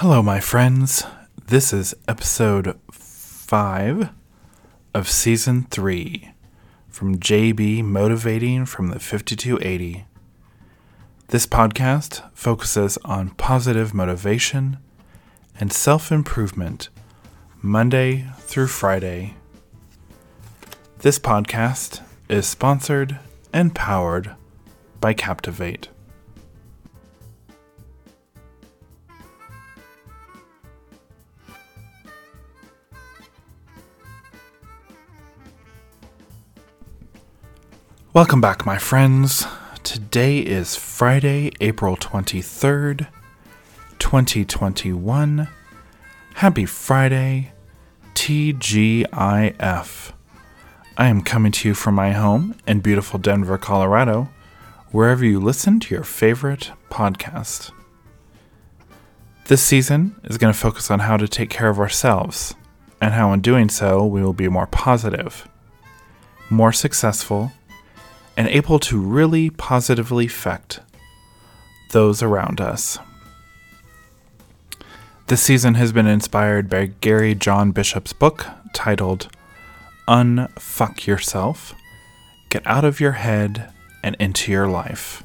Hello, my friends. This is episode 5 of season 3 from JB Motivating from the 5280. This podcast focuses on positive motivation and self improvement Monday through Friday. This podcast is sponsored and powered by Captivate. Welcome back, my friends. Today is Friday, April 23rd, 2021. Happy Friday, TGIF. I am coming to you from my home in beautiful Denver, Colorado, wherever you listen to your favorite podcast. This season is going to focus on how to take care of ourselves, and how in doing so we will be more positive, more successful, and able to really positively affect those around us. This season has been inspired by Gary John Bishop's book titled Unfuck Yourself Get Out of Your Head and Into Your Life.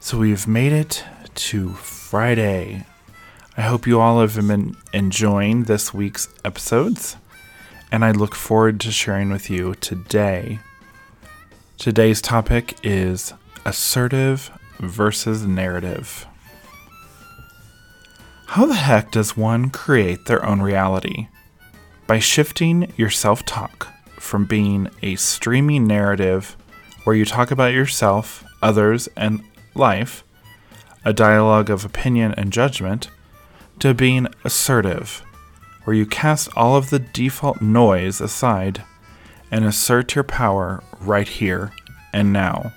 So we've made it to Friday. I hope you all have been enjoying this week's episodes, and I look forward to sharing with you today Today's topic is assertive versus narrative. How the heck does one create their own reality? By shifting your self talk from being a streaming narrative where you talk about yourself, others, and life, a dialogue of opinion and judgment, to being assertive, where you cast all of the default noise aside and assert your power right here and now.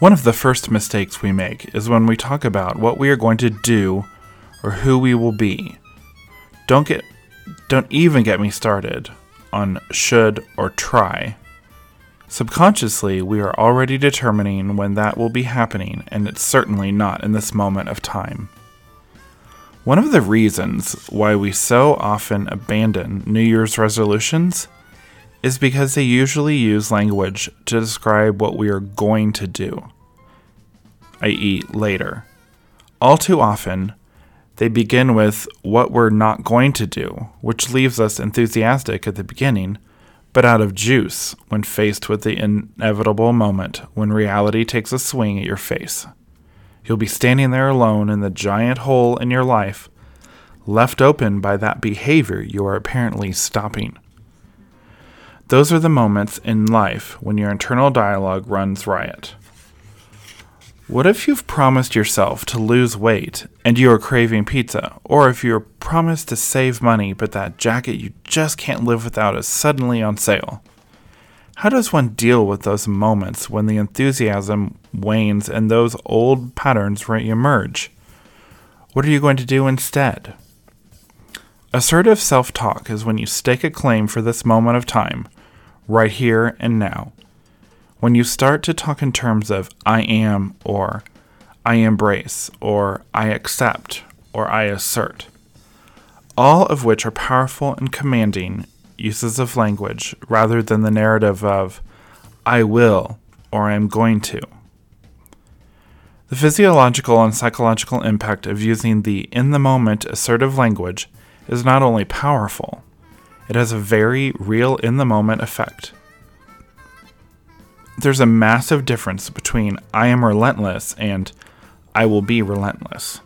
One of the first mistakes we make is when we talk about what we are going to do or who we will be. Don't get don't even get me started on should or try. Subconsciously, we are already determining when that will be happening, and it's certainly not in this moment of time. One of the reasons why we so often abandon New Year's resolutions is because they usually use language to describe what we are going to do, i.e., later. All too often, they begin with what we're not going to do, which leaves us enthusiastic at the beginning, but out of juice when faced with the inevitable moment when reality takes a swing at your face. You'll be standing there alone in the giant hole in your life, left open by that behavior you are apparently stopping. Those are the moments in life when your internal dialogue runs riot. What if you've promised yourself to lose weight and you are craving pizza? Or if you're promised to save money but that jacket you just can't live without is suddenly on sale? How does one deal with those moments when the enthusiasm wanes and those old patterns re emerge? What are you going to do instead? Assertive self talk is when you stake a claim for this moment of time, right here and now. When you start to talk in terms of I am, or I embrace, or I accept, or I assert, all of which are powerful and commanding uses of language rather than the narrative of I will or I am going to. The physiological and psychological impact of using the in the moment assertive language is not only powerful, it has a very real in the moment effect. There's a massive difference between I am relentless and I will be relentless.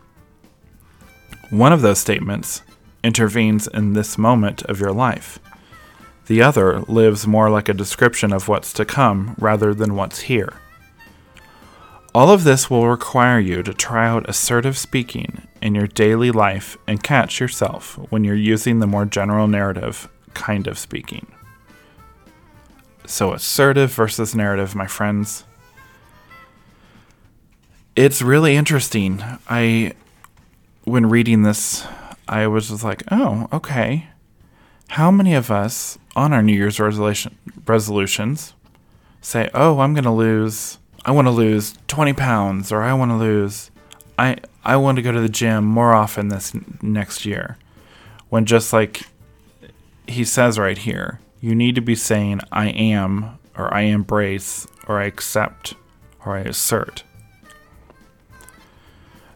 One of those statements intervenes in this moment of your life. The other lives more like a description of what's to come rather than what's here. All of this will require you to try out assertive speaking in your daily life and catch yourself when you're using the more general narrative kind of speaking. So, assertive versus narrative, my friends. It's really interesting. I, when reading this, I was just like, oh, okay. How many of us on our New Year's resolution, resolutions say, oh, I'm going to lose I want to lose 20 pounds or I want to lose I I want to go to the gym more often this n- next year. When just like he says right here, you need to be saying I am or I embrace or I accept or I assert.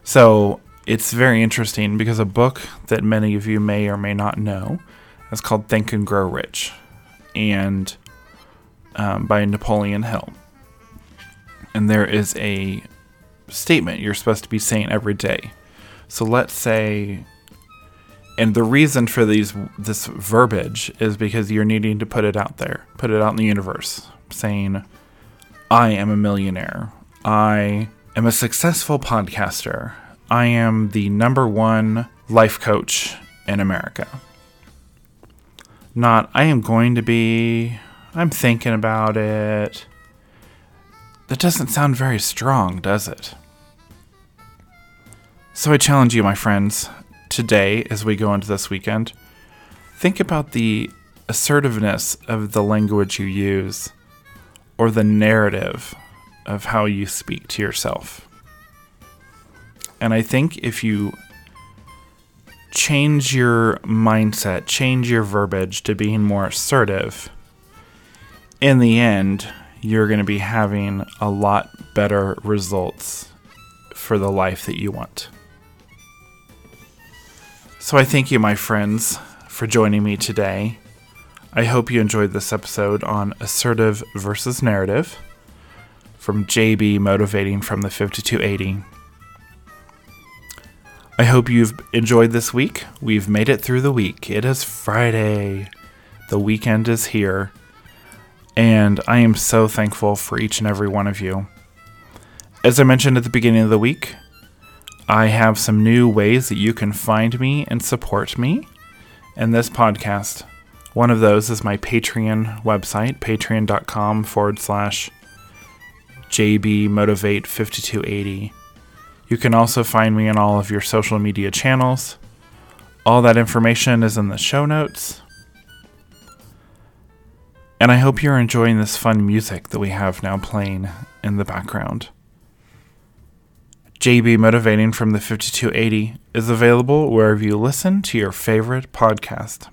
So it's very interesting because a book that many of you may or may not know is called Think and Grow Rich, and um, by Napoleon Hill. And there is a statement you're supposed to be saying every day. So let's say, and the reason for these this verbiage is because you're needing to put it out there, put it out in the universe, saying, "I am a millionaire. I am a successful podcaster. I am the number one life coach in America." Not, I am going to be. I'm thinking about it. That doesn't sound very strong, does it? So I challenge you, my friends, today as we go into this weekend, think about the assertiveness of the language you use or the narrative of how you speak to yourself. And I think if you change your mindset, change your verbiage to being more assertive, in the end, you're going to be having a lot better results for the life that you want. So I thank you, my friends, for joining me today. I hope you enjoyed this episode on assertive versus narrative from JB Motivating from the 5280. I hope you've enjoyed this week. We've made it through the week. It is Friday. The weekend is here. And I am so thankful for each and every one of you. As I mentioned at the beginning of the week, I have some new ways that you can find me and support me in this podcast. One of those is my Patreon website, patreon.com forward slash JBMotivate5280. You can also find me on all of your social media channels. All that information is in the show notes. And I hope you're enjoying this fun music that we have now playing in the background. JB Motivating from the 5280 is available wherever you listen to your favorite podcast.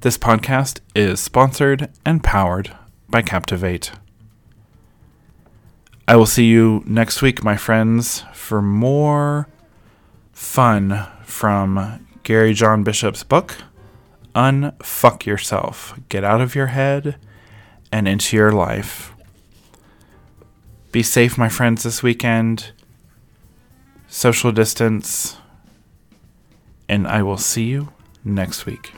This podcast is sponsored and powered by Captivate. I will see you next week, my friends, for more fun from Gary John Bishop's book, Unfuck Yourself. Get out of your head and into your life. Be safe, my friends, this weekend. Social distance. And I will see you next week.